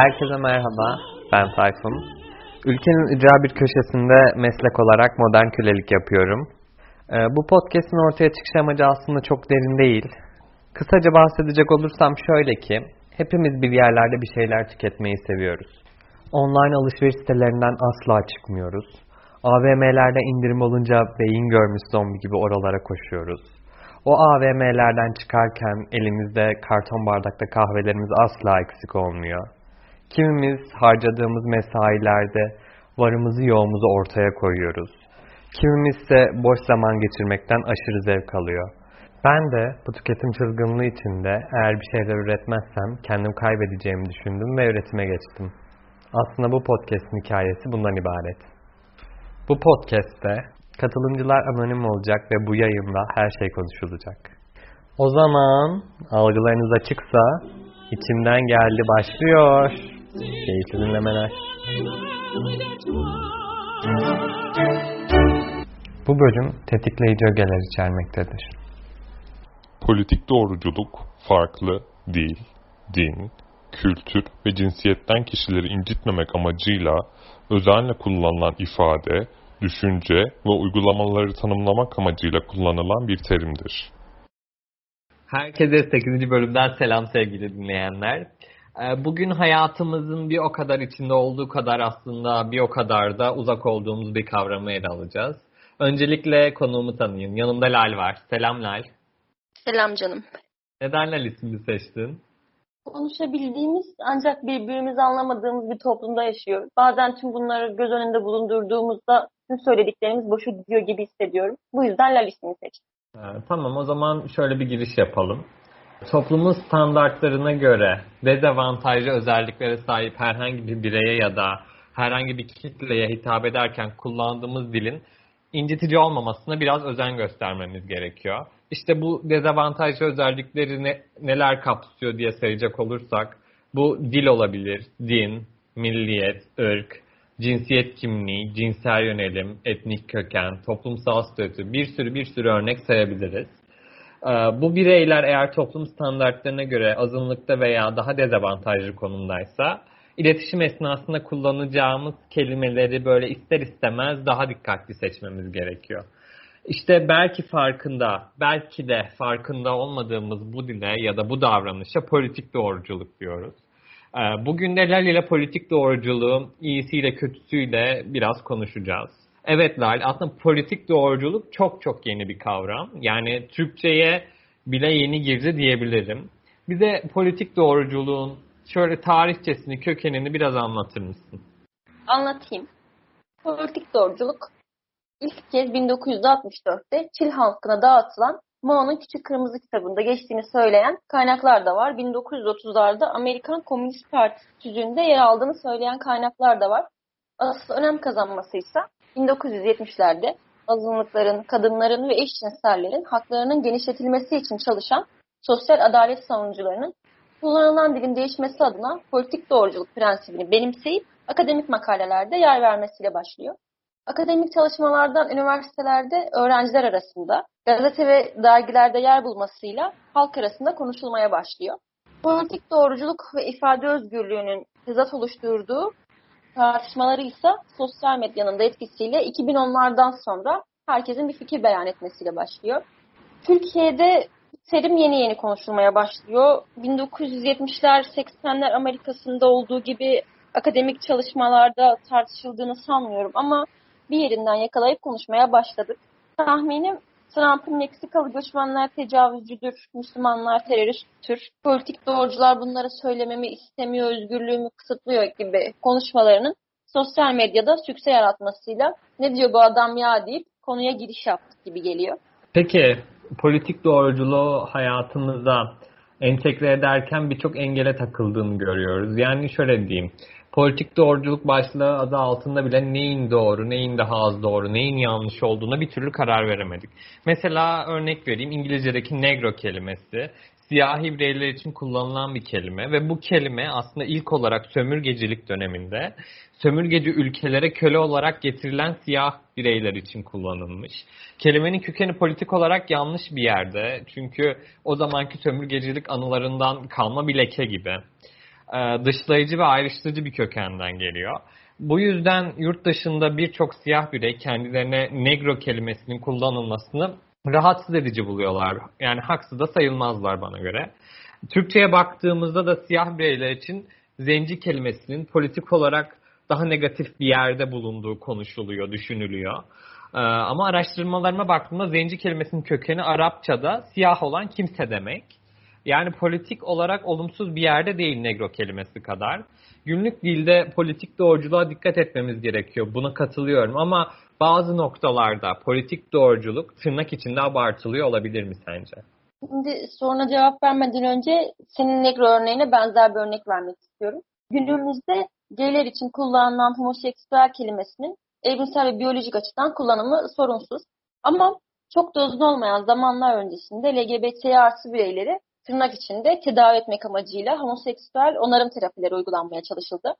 Herkese merhaba, ben Tayfun. Ülkenin ücra bir köşesinde meslek olarak modern kölelik yapıyorum. Ee, bu podcast'in ortaya çıkış amacı aslında çok derin değil. Kısaca bahsedecek olursam şöyle ki, hepimiz bir yerlerde bir şeyler tüketmeyi seviyoruz. Online alışveriş sitelerinden asla çıkmıyoruz. AVM'lerde indirim olunca beyin görmüş zombi gibi oralara koşuyoruz. O AVM'lerden çıkarken elimizde karton bardakta kahvelerimiz asla eksik olmuyor. Kimimiz harcadığımız mesailerde varımızı yoğumuzu ortaya koyuyoruz. Kimimiz ise boş zaman geçirmekten aşırı zevk alıyor. Ben de bu tüketim çılgınlığı içinde eğer bir şeyler üretmezsem kendim kaybedeceğimi düşündüm ve üretime geçtim. Aslında bu podcast'in hikayesi bundan ibaret. Bu podcast'te katılımcılar anonim olacak ve bu yayında her şey konuşulacak. O zaman algılarınız açıksa içimden geldi başlıyor. Keyifli dinlemeler. Bu bölüm tetikleyici ögeler içermektedir. Politik doğruculuk farklı dil, din, kültür ve cinsiyetten kişileri incitmemek amacıyla özenle kullanılan ifade, düşünce ve uygulamaları tanımlamak amacıyla kullanılan bir terimdir. Herkese 8. bölümden selam sevgili dinleyenler. Ee, bugün hayatımızın bir o kadar içinde olduğu kadar aslında bir o kadar da uzak olduğumuz bir kavramı ele alacağız. Öncelikle konuğumu tanıyayım. Yanımda Lal var. Selam Lal. Selam canım. Neden Lal ismini seçtin? Konuşabildiğimiz ancak birbirimizi anlamadığımız bir toplumda yaşıyoruz. Bazen tüm bunları göz önünde bulundurduğumuzda tüm söylediklerimiz boşu gidiyor gibi hissediyorum. Bu yüzden Lal ismini seçtim. Ee, tamam o zaman şöyle bir giriş yapalım. Toplumun standartlarına göre dezavantajlı özelliklere sahip herhangi bir bireye ya da herhangi bir kitleye hitap ederken kullandığımız dilin incitici olmamasına biraz özen göstermemiz gerekiyor. İşte bu dezavantajlı özellikleri ne, neler kapsıyor diye sayacak olursak bu dil olabilir, din, milliyet, ırk, cinsiyet kimliği, cinsel yönelim, etnik köken, toplumsal statü bir sürü bir sürü örnek sayabiliriz. Ee, bu bireyler eğer toplum standartlarına göre azınlıkta veya daha dezavantajlı konumdaysa iletişim esnasında kullanacağımız kelimeleri böyle ister istemez daha dikkatli seçmemiz gerekiyor. İşte belki farkında, belki de farkında olmadığımız bu dile ya da bu davranışa politik doğruculuk diyoruz. Ee, bugün de Lal politik doğruculuğun iyisiyle kötüsüyle biraz konuşacağız. Evet Lal, aslında politik doğruculuk çok çok yeni bir kavram. Yani Türkçe'ye bile yeni girdi diyebilirim. Bize politik doğruculuğun şöyle tarihçesini, kökenini biraz anlatır mısın? Anlatayım. Politik doğruculuk ilk kez 1964'te Çil halkına dağıtılan Mao'nun Küçük Kırmızı kitabında geçtiğini söyleyen kaynaklar da var. 1930'larda Amerikan Komünist Partisi tüzüğünde yer aldığını söyleyen kaynaklar da var. Asıl önem kazanması ise 1970'lerde azınlıkların, kadınların ve eşcinsellerin haklarının genişletilmesi için çalışan sosyal adalet savunucularının kullanılan dilin değişmesi adına politik doğruculuk prensibini benimseyip akademik makalelerde yer vermesiyle başlıyor. Akademik çalışmalardan üniversitelerde öğrenciler arasında, gazete ve dergilerde yer bulmasıyla halk arasında konuşulmaya başlıyor. Politik doğruculuk ve ifade özgürlüğünün tezat oluşturduğu tartışmaları ise sosyal medyanın da etkisiyle 2010'lardan sonra herkesin bir fikir beyan etmesiyle başlıyor. Türkiye'de terim yeni yeni konuşulmaya başlıyor. 1970'ler, 80'ler Amerika'sında olduğu gibi akademik çalışmalarda tartışıldığını sanmıyorum ama bir yerinden yakalayıp konuşmaya başladık. Tahminim Trump'ın Meksikalı göçmenler tecavüzcüdür, Müslümanlar teröristtir, politik doğrucular bunları söylememi istemiyor, özgürlüğümü kısıtlıyor gibi konuşmalarının sosyal medyada sükse yaratmasıyla ne diyor bu adam ya deyip konuya giriş yaptık gibi geliyor. Peki politik doğruculuğu hayatımıza entegre ederken birçok engele takıldığını görüyoruz. Yani şöyle diyeyim, politik doğruculuk başlığı adı altında bile neyin doğru, neyin daha az doğru, neyin yanlış olduğuna bir türlü karar veremedik. Mesela örnek vereyim İngilizce'deki negro kelimesi siyahi bireyler için kullanılan bir kelime ve bu kelime aslında ilk olarak sömürgecilik döneminde sömürgeci ülkelere köle olarak getirilen siyah bireyler için kullanılmış. Kelimenin kökeni politik olarak yanlış bir yerde çünkü o zamanki sömürgecilik anılarından kalma bir leke gibi. E, dışlayıcı ve ayrıştırıcı bir kökenden geliyor. Bu yüzden yurt dışında birçok siyah birey kendilerine negro kelimesinin kullanılmasını rahatsız edici buluyorlar. Yani haksız da sayılmazlar bana göre. Türkçe'ye baktığımızda da siyah bireyler için zenci kelimesinin politik olarak daha negatif bir yerde bulunduğu konuşuluyor, düşünülüyor. Ee, ama araştırmalarıma baktığımda zenci kelimesinin kökeni Arapçada siyah olan kimse demek. Yani politik olarak olumsuz bir yerde değil negro kelimesi kadar. Günlük dilde politik doğruculuğa dikkat etmemiz gerekiyor. Buna katılıyorum ama bazı noktalarda politik doğruculuk tırnak içinde abartılıyor olabilir mi sence? Şimdi soruna cevap vermeden önce senin negro örneğine benzer bir örnek vermek istiyorum. Günümüzde gayler için kullanılan homoseksüel kelimesinin evrimsel ve biyolojik açıdan kullanımı sorunsuz. Ama çok da uzun olmayan zamanlar öncesinde LGBT artı bireyleri tırnak içinde tedavi etmek amacıyla homoseksüel onarım terapileri uygulanmaya çalışıldı.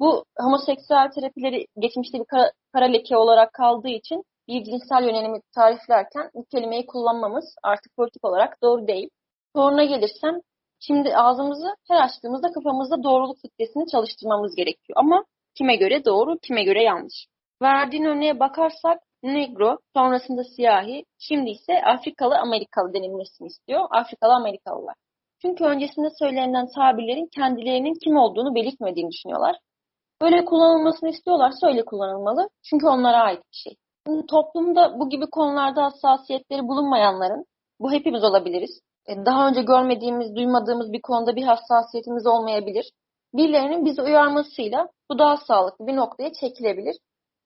Bu homoseksüel terapileri geçmişte bir kara, kara leke olarak kaldığı için bir cinsel yönelimi tariflerken bu kelimeyi kullanmamız artık politik olarak doğru değil. Soruna gelirsem, şimdi ağzımızı her açtığımızda kafamızda doğruluk filtresini çalıştırmamız gerekiyor. Ama kime göre doğru, kime göre yanlış. Verdiğin örneğe bakarsak Negro, sonrasında siyahi, şimdi ise Afrikalı Amerikalı denilmesini istiyor. Afrikalı Amerikalılar. Çünkü öncesinde söylenen tabirlerin kendilerinin kim olduğunu belirtmediğini düşünüyorlar. Böyle kullanılmasını istiyorlarsa öyle kullanılmalı. Çünkü onlara ait bir şey. Toplumda bu gibi konularda hassasiyetleri bulunmayanların, bu hepimiz olabiliriz. E, daha önce görmediğimiz, duymadığımız bir konuda bir hassasiyetimiz olmayabilir. Birilerinin bizi uyarmasıyla bu daha sağlıklı bir noktaya çekilebilir.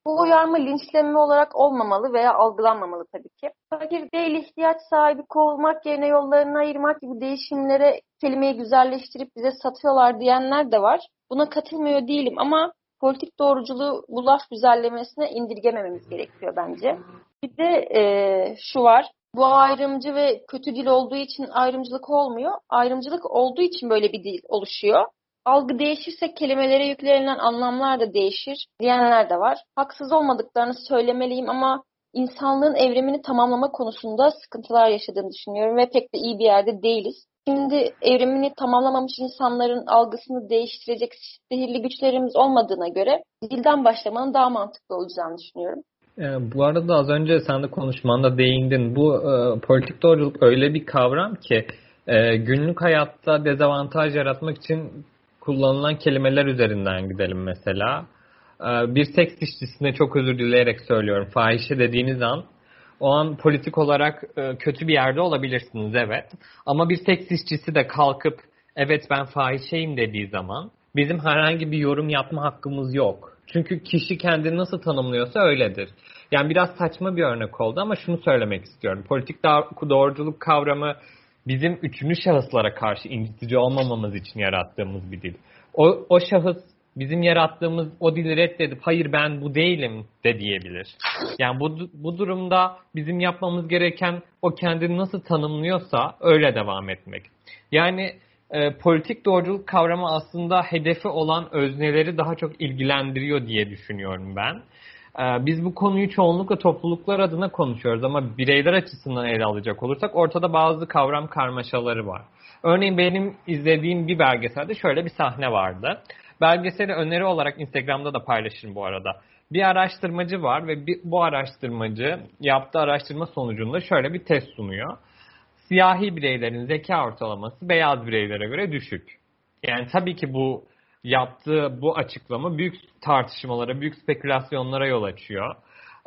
Bu uyarma linçlenme olarak olmamalı veya algılanmamalı tabii ki. Fakir değil ihtiyaç sahibi kovulmak yerine yollarını ayırmak gibi değişimlere kelimeyi güzelleştirip bize satıyorlar diyenler de var. Buna katılmıyor değilim ama politik doğruculuğu bu laf güzellemesine indirgemememiz gerekiyor bence. Bir de e, şu var. Bu ayrımcı ve kötü dil olduğu için ayrımcılık olmuyor. Ayrımcılık olduğu için böyle bir dil oluşuyor. Algı değişirse kelimelere yüklenilen anlamlar da değişir diyenler de var. Haksız olmadıklarını söylemeliyim ama insanlığın evrimini tamamlama konusunda sıkıntılar yaşadığını düşünüyorum ve pek de iyi bir yerde değiliz. Şimdi evrimini tamamlamamış insanların algısını değiştirecek sihirli güçlerimiz olmadığına göre dilden başlamanın daha mantıklı olacağını düşünüyorum. E, bu arada az önce sen de konuşmanda değindin. Bu e, politik doğruculuk öyle bir kavram ki e, günlük hayatta dezavantaj yaratmak için kullanılan kelimeler üzerinden gidelim mesela. E, bir seks işçisine çok özür dileyerek söylüyorum. Fahişe dediğiniz an o an politik olarak e, kötü bir yerde olabilirsiniz evet. Ama bir seks işçisi de kalkıp evet ben fahişeyim dediği zaman bizim herhangi bir yorum yapma hakkımız yok. Çünkü kişi kendini nasıl tanımlıyorsa öyledir. Yani biraz saçma bir örnek oldu ama şunu söylemek istiyorum. Politik doğruculuk kavramı bizim üçüncü şahıslara karşı incitici olmamamız için yarattığımız bir dil. O, o şahıs bizim yarattığımız o dili reddedip hayır ben bu değilim de diyebilir. Yani bu, bu durumda bizim yapmamız gereken o kendini nasıl tanımlıyorsa öyle devam etmek. Yani e, politik doğruculuk kavramı aslında hedefi olan özneleri daha çok ilgilendiriyor diye düşünüyorum ben. E, biz bu konuyu çoğunlukla topluluklar adına konuşuyoruz ama bireyler açısından ele alacak olursak ortada bazı kavram karmaşaları var. Örneğin benim izlediğim bir belgeselde şöyle bir sahne vardı. Belgeseli öneri olarak Instagram'da da paylaşırım bu arada. Bir araştırmacı var ve bir, bu araştırmacı yaptığı araştırma sonucunda şöyle bir test sunuyor. Siyahi bireylerin zeka ortalaması beyaz bireylere göre düşük. Yani tabii ki bu yaptığı bu açıklama büyük tartışmalara, büyük spekülasyonlara yol açıyor.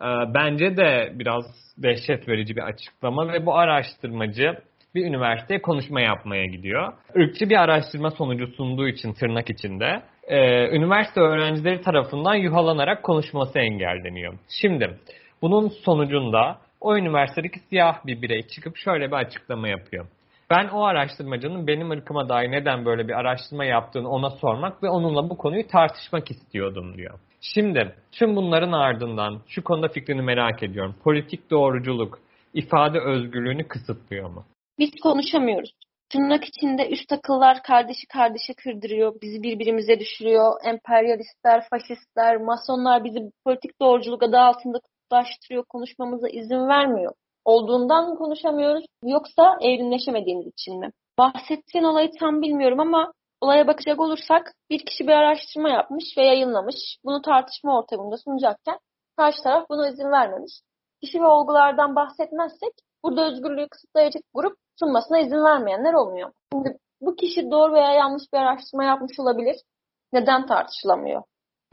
Ee, bence de biraz dehşet verici bir açıklama ve bu araştırmacı bir üniversiteye konuşma yapmaya gidiyor. Irkçı bir araştırma sonucu sunduğu için tırnak içinde e, üniversite öğrencileri tarafından yuhalanarak konuşması engelleniyor. Şimdi bunun sonucunda o üniversitedeki siyah bir birey çıkıp şöyle bir açıklama yapıyor. Ben o araştırmacının benim ırkıma dair neden böyle bir araştırma yaptığını ona sormak ve onunla bu konuyu tartışmak istiyordum diyor. Şimdi tüm bunların ardından şu konuda fikrini merak ediyorum. Politik doğruculuk ifade özgürlüğünü kısıtlıyor mu? Biz konuşamıyoruz. Tırnak içinde üst akıllar kardeşi kardeşe kırdırıyor, bizi birbirimize düşürüyor. Emperyalistler, faşistler, masonlar bizi politik doğruculuk adı altında kutuplaştırıyor, konuşmamıza izin vermiyor. Olduğundan mı konuşamıyoruz yoksa evrimleşemediğimiz için mi? Bahsettiğin olayı tam bilmiyorum ama olaya bakacak olursak bir kişi bir araştırma yapmış ve yayınlamış. Bunu tartışma ortamında sunacakken karşı taraf buna izin vermemiş. Kişi ve olgulardan bahsetmezsek burada özgürlüğü kısıtlayacak grup sunmasına izin vermeyenler olmuyor. Şimdi bu kişi doğru veya yanlış bir araştırma yapmış olabilir. Neden tartışılamıyor?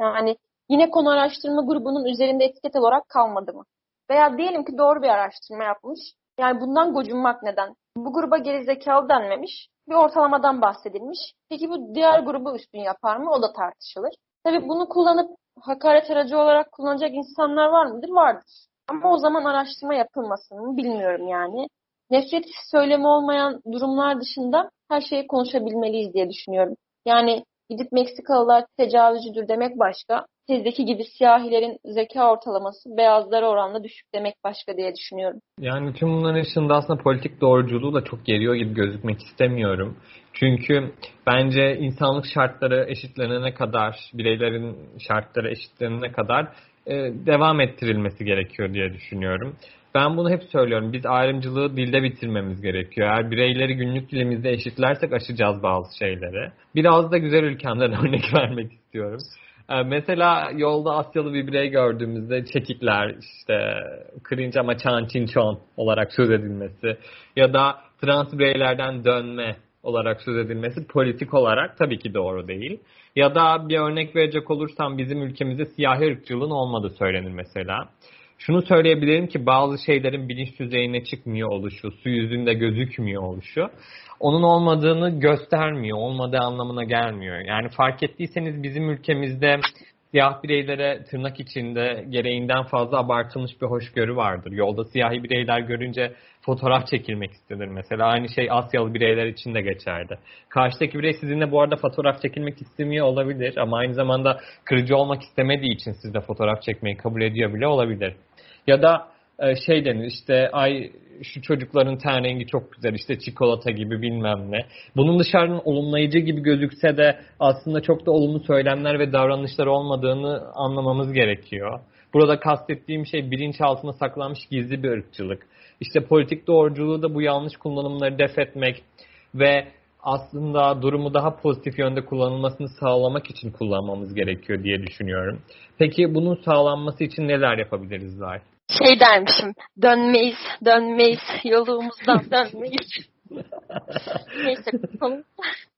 Yani yine konu araştırma grubunun üzerinde etiket olarak kalmadı mı? Veya diyelim ki doğru bir araştırma yapmış. Yani bundan gocunmak neden? Bu gruba geri zekalı denmemiş. Bir ortalamadan bahsedilmiş. Peki bu diğer grubu üstün yapar mı? O da tartışılır. Tabii bunu kullanıp hakaret aracı olarak kullanacak insanlar var mıdır? Vardır. Ama o zaman araştırma yapılmasın mı bilmiyorum yani. Nefret söylemi olmayan durumlar dışında her şeyi konuşabilmeliyiz diye düşünüyorum. Yani gidip Meksikalılar tecavüzcüdür demek başka. Sizdeki gibi siyahilerin zeka ortalaması beyazlara oranla düşük demek başka diye düşünüyorum. Yani tüm bunların ışığında aslında politik doğruculuğu da çok geriyor gibi gözükmek istemiyorum. Çünkü bence insanlık şartları eşitlenene kadar, bireylerin şartları eşitlenene kadar e, devam ettirilmesi gerekiyor diye düşünüyorum. Ben bunu hep söylüyorum. Biz ayrımcılığı dilde bitirmemiz gerekiyor. Eğer bireyleri günlük dilimizde eşitlersek aşacağız bazı şeyleri. Biraz da güzel ülkemden örnek vermek istiyorum. Mesela yolda Asyalı bir birey gördüğümüzde çekikler, işte cringe ama çan çin çon olarak söz edilmesi ya da trans bireylerden dönme olarak söz edilmesi politik olarak tabii ki doğru değil. Ya da bir örnek verecek olursam bizim ülkemizde siyahi ırkçılığın olmadığı söylenir mesela. Şunu söyleyebilirim ki bazı şeylerin bilinç düzeyine çıkmıyor oluşu, su yüzünde gözükmüyor oluşu onun olmadığını göstermiyor, olmadığı anlamına gelmiyor. Yani fark ettiyseniz bizim ülkemizde siyah bireylere tırnak içinde gereğinden fazla abartılmış bir hoşgörü vardır. Yolda siyahi bireyler görünce fotoğraf çekilmek istenir mesela. Aynı şey Asyalı bireyler için de geçerli. Karşıdaki birey sizinle bu arada fotoğraf çekilmek istemiyor olabilir ama aynı zamanda kırıcı olmak istemediği için sizle fotoğraf çekmeyi kabul ediyor bile olabilir. Ya da e, şey denir işte ay şu çocukların ten rengi çok güzel işte çikolata gibi bilmem ne. Bunun dışarıdan olumlayıcı gibi gözükse de aslında çok da olumlu söylemler ve davranışlar olmadığını anlamamız gerekiyor. Burada kastettiğim şey bilinçaltına saklanmış gizli bir ırkçılık. İşte politik doğruculuğu da bu yanlış kullanımları def etmek ve aslında durumu daha pozitif yönde kullanılmasını sağlamak için kullanmamız gerekiyor diye düşünüyorum. Peki bunun sağlanması için neler yapabiliriz Zay? Şey dermişim, dönmeyiz, dönmeyiz, yolumuzdan dönmeyiz. Neyse,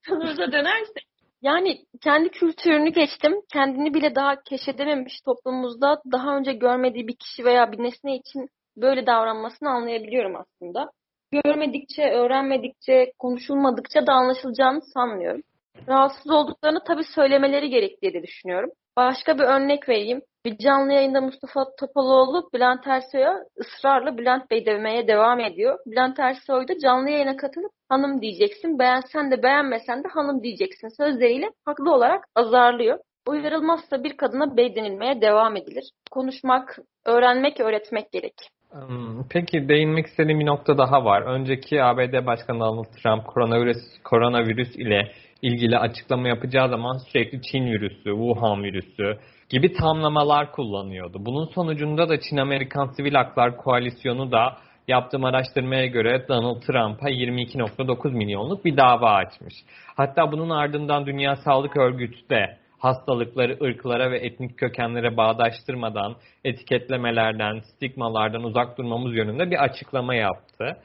konumuza dönersek. Yani kendi kültürünü geçtim, kendini bile daha keşfedememiş toplumumuzda daha önce görmediği bir kişi veya bir nesne için böyle davranmasını anlayabiliyorum aslında. Görmedikçe, öğrenmedikçe, konuşulmadıkça da anlaşılacağını sanmıyorum. Rahatsız olduklarını tabii söylemeleri gerektiği de düşünüyorum. Başka bir örnek vereyim. Bir canlı yayında Mustafa Topaloğlu Bülent Ersoy'a ısrarla Bülent Bey demeye devam ediyor. Bülent Ersoy da canlı yayına katılıp hanım diyeceksin, beğensen de beğenmesen de hanım diyeceksin sözleriyle haklı olarak azarlıyor. Uyarılmazsa bir kadına bey denilmeye devam edilir. Konuşmak, öğrenmek, öğretmek gerek. Hmm, peki değinmek istediğim bir nokta daha var. Önceki ABD Başkanı Donald Trump koronavirüs, koronavirüs ile ilgili açıklama yapacağı zaman sürekli Çin virüsü, Wuhan virüsü gibi tamlamalar kullanıyordu. Bunun sonucunda da Çin-Amerikan Sivil Haklar Koalisyonu da yaptığım araştırmaya göre Donald Trump'a 22.9 milyonluk bir dava açmış. Hatta bunun ardından Dünya Sağlık Örgütü de hastalıkları ırklara ve etnik kökenlere bağdaştırmadan, etiketlemelerden, stigmalardan uzak durmamız yönünde bir açıklama yaptı.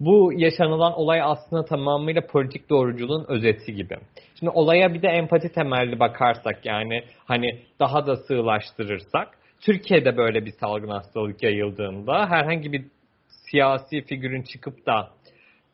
Bu yaşanılan olay aslında tamamıyla politik doğruculuğun özeti gibi. Şimdi olaya bir de empati temelli bakarsak yani hani daha da sığlaştırırsak Türkiye'de böyle bir salgın hastalık yayıldığında herhangi bir siyasi figürün çıkıp da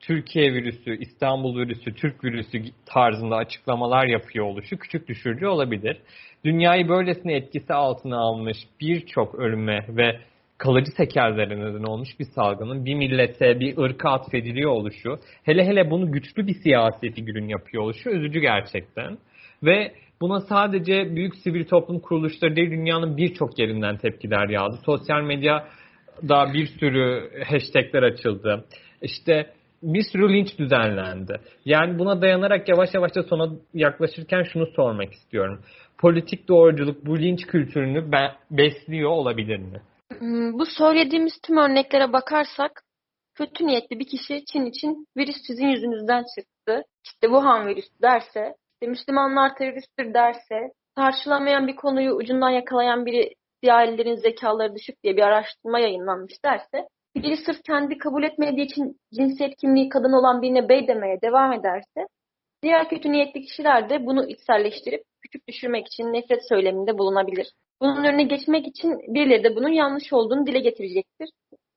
Türkiye virüsü, İstanbul virüsü, Türk virüsü tarzında açıklamalar yapıyor oluşu küçük düşürücü olabilir. Dünyayı böylesine etkisi altına almış birçok ölüme ve kalıcı tekerlere neden olmuş bir salgının bir millete, bir ırka atfediliyor oluşu, hele hele bunu güçlü bir siyasi figürün yapıyor oluşu üzücü gerçekten. Ve buna sadece büyük sivil toplum kuruluşları değil dünyanın birçok yerinden tepkiler yağdı. Sosyal medyada bir sürü hashtagler açıldı. İşte bir sürü linç düzenlendi. Yani buna dayanarak yavaş yavaş da sona yaklaşırken şunu sormak istiyorum. Politik doğruculuk bu linç kültürünü besliyor olabilir mi? Hmm, bu söylediğimiz tüm örneklere bakarsak kötü niyetli bir kişi Çin için virüs sizin yüzünüzden çıktı. İşte Wuhan virüsü derse işte Müslümanlar teröristtir derse, tartışılamayan bir konuyu ucundan yakalayan biri siyahililerin zekaları düşük diye bir araştırma yayınlanmış derse, biri sırf kendi kabul etmediği için cinsiyet kimliği kadın olan birine bey demeye devam ederse, diğer kötü niyetli kişiler de bunu içselleştirip küçük düşürmek için nefret söyleminde bulunabilir. Bunun önüne geçmek için birileri de bunun yanlış olduğunu dile getirecektir.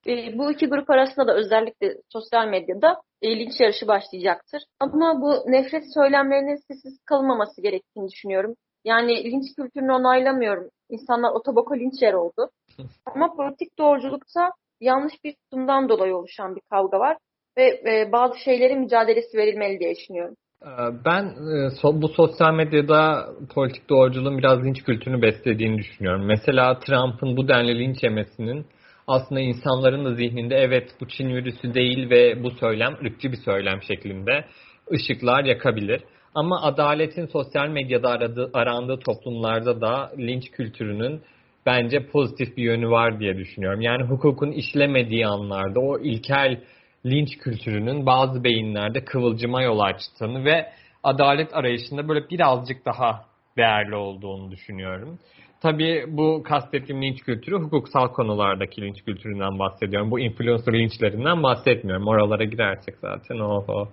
E, bu iki grup arasında da özellikle sosyal medyada e, linç yarışı başlayacaktır. Ama bu nefret söylemlerinin sessiz kalınmaması gerektiğini düşünüyorum. Yani linç kültürünü onaylamıyorum. İnsanlar otobako linç yer oldu. Ama politik doğruculukta yanlış bir tutumdan dolayı oluşan bir kavga var ve e, bazı şeylerin mücadelesi verilmeli diye düşünüyorum. Ee, ben e, bu sosyal medyada politik doğruculuğun biraz linç kültürünü beslediğini düşünüyorum. Mesela Trump'ın bu denli linç yemesinin aslında insanların da zihninde evet bu Çin virüsü değil ve bu söylem ırkçı bir söylem şeklinde ışıklar yakabilir. Ama adaletin sosyal medyada aradığı, arandığı toplumlarda da linç kültürünün bence pozitif bir yönü var diye düşünüyorum. Yani hukukun işlemediği anlarda o ilkel linç kültürünün bazı beyinlerde kıvılcıma yol açtığını ve adalet arayışında böyle birazcık daha değerli olduğunu düşünüyorum. Tabii bu kastettiğim linç kültürü hukuksal konulardaki linç kültüründen bahsediyorum. Bu influencer linçlerinden bahsetmiyorum. Oralara girersek zaten oho.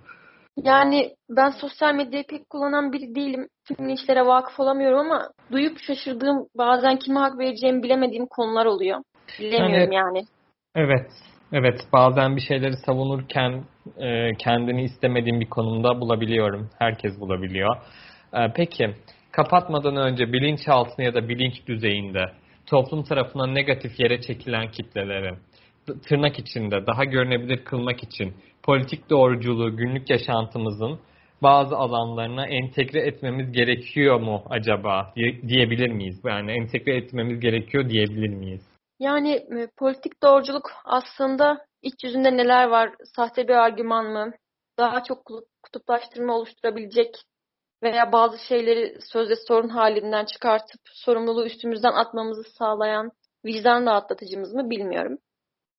Yani ben sosyal medyayı pek kullanan biri değilim. Tüm linçlere vakıf olamıyorum ama duyup şaşırdığım bazen kime hak vereceğimi bilemediğim konular oluyor. Bilemiyorum yani. yani. Evet. Evet bazen bir şeyleri savunurken e, kendini istemediğim bir konumda bulabiliyorum. Herkes bulabiliyor. E, peki kapatmadan önce bilinçaltını ya da bilinç düzeyinde toplum tarafından negatif yere çekilen kitleleri tırnak içinde daha görünebilir kılmak için politik doğruculuğu günlük yaşantımızın bazı alanlarına entegre etmemiz gerekiyor mu acaba diyebilir miyiz? Yani entegre etmemiz gerekiyor diyebilir miyiz? Yani e, politik doğruculuk aslında iç yüzünde neler var? Sahte bir argüman mı? Daha çok kutuplaştırma oluşturabilecek veya bazı şeyleri sözde sorun halinden çıkartıp sorumluluğu üstümüzden atmamızı sağlayan vicdan rahatlatıcımız mı bilmiyorum.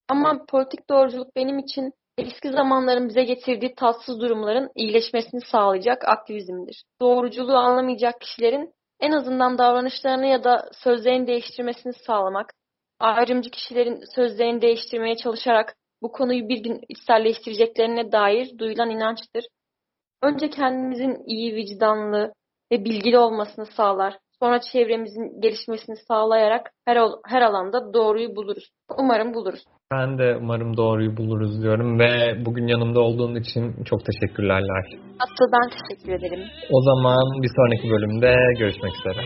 Ama politik doğruculuk benim için eski zamanların bize getirdiği tatsız durumların iyileşmesini sağlayacak aktivizmdir. Doğruculuğu anlamayacak kişilerin en azından davranışlarını ya da sözlerini değiştirmesini sağlamak, ayrımcı kişilerin sözlerini değiştirmeye çalışarak bu konuyu bir gün içselleştireceklerine dair duyulan inançtır. Önce kendimizin iyi vicdanlı ve bilgili olmasını sağlar. Sonra çevremizin gelişmesini sağlayarak her, her alanda doğruyu buluruz. Umarım buluruz. Ben de umarım doğruyu buluruz diyorum ve bugün yanımda olduğun için çok teşekkürler Lal. Asıl ben teşekkür ederim. O zaman bir sonraki bölümde görüşmek üzere.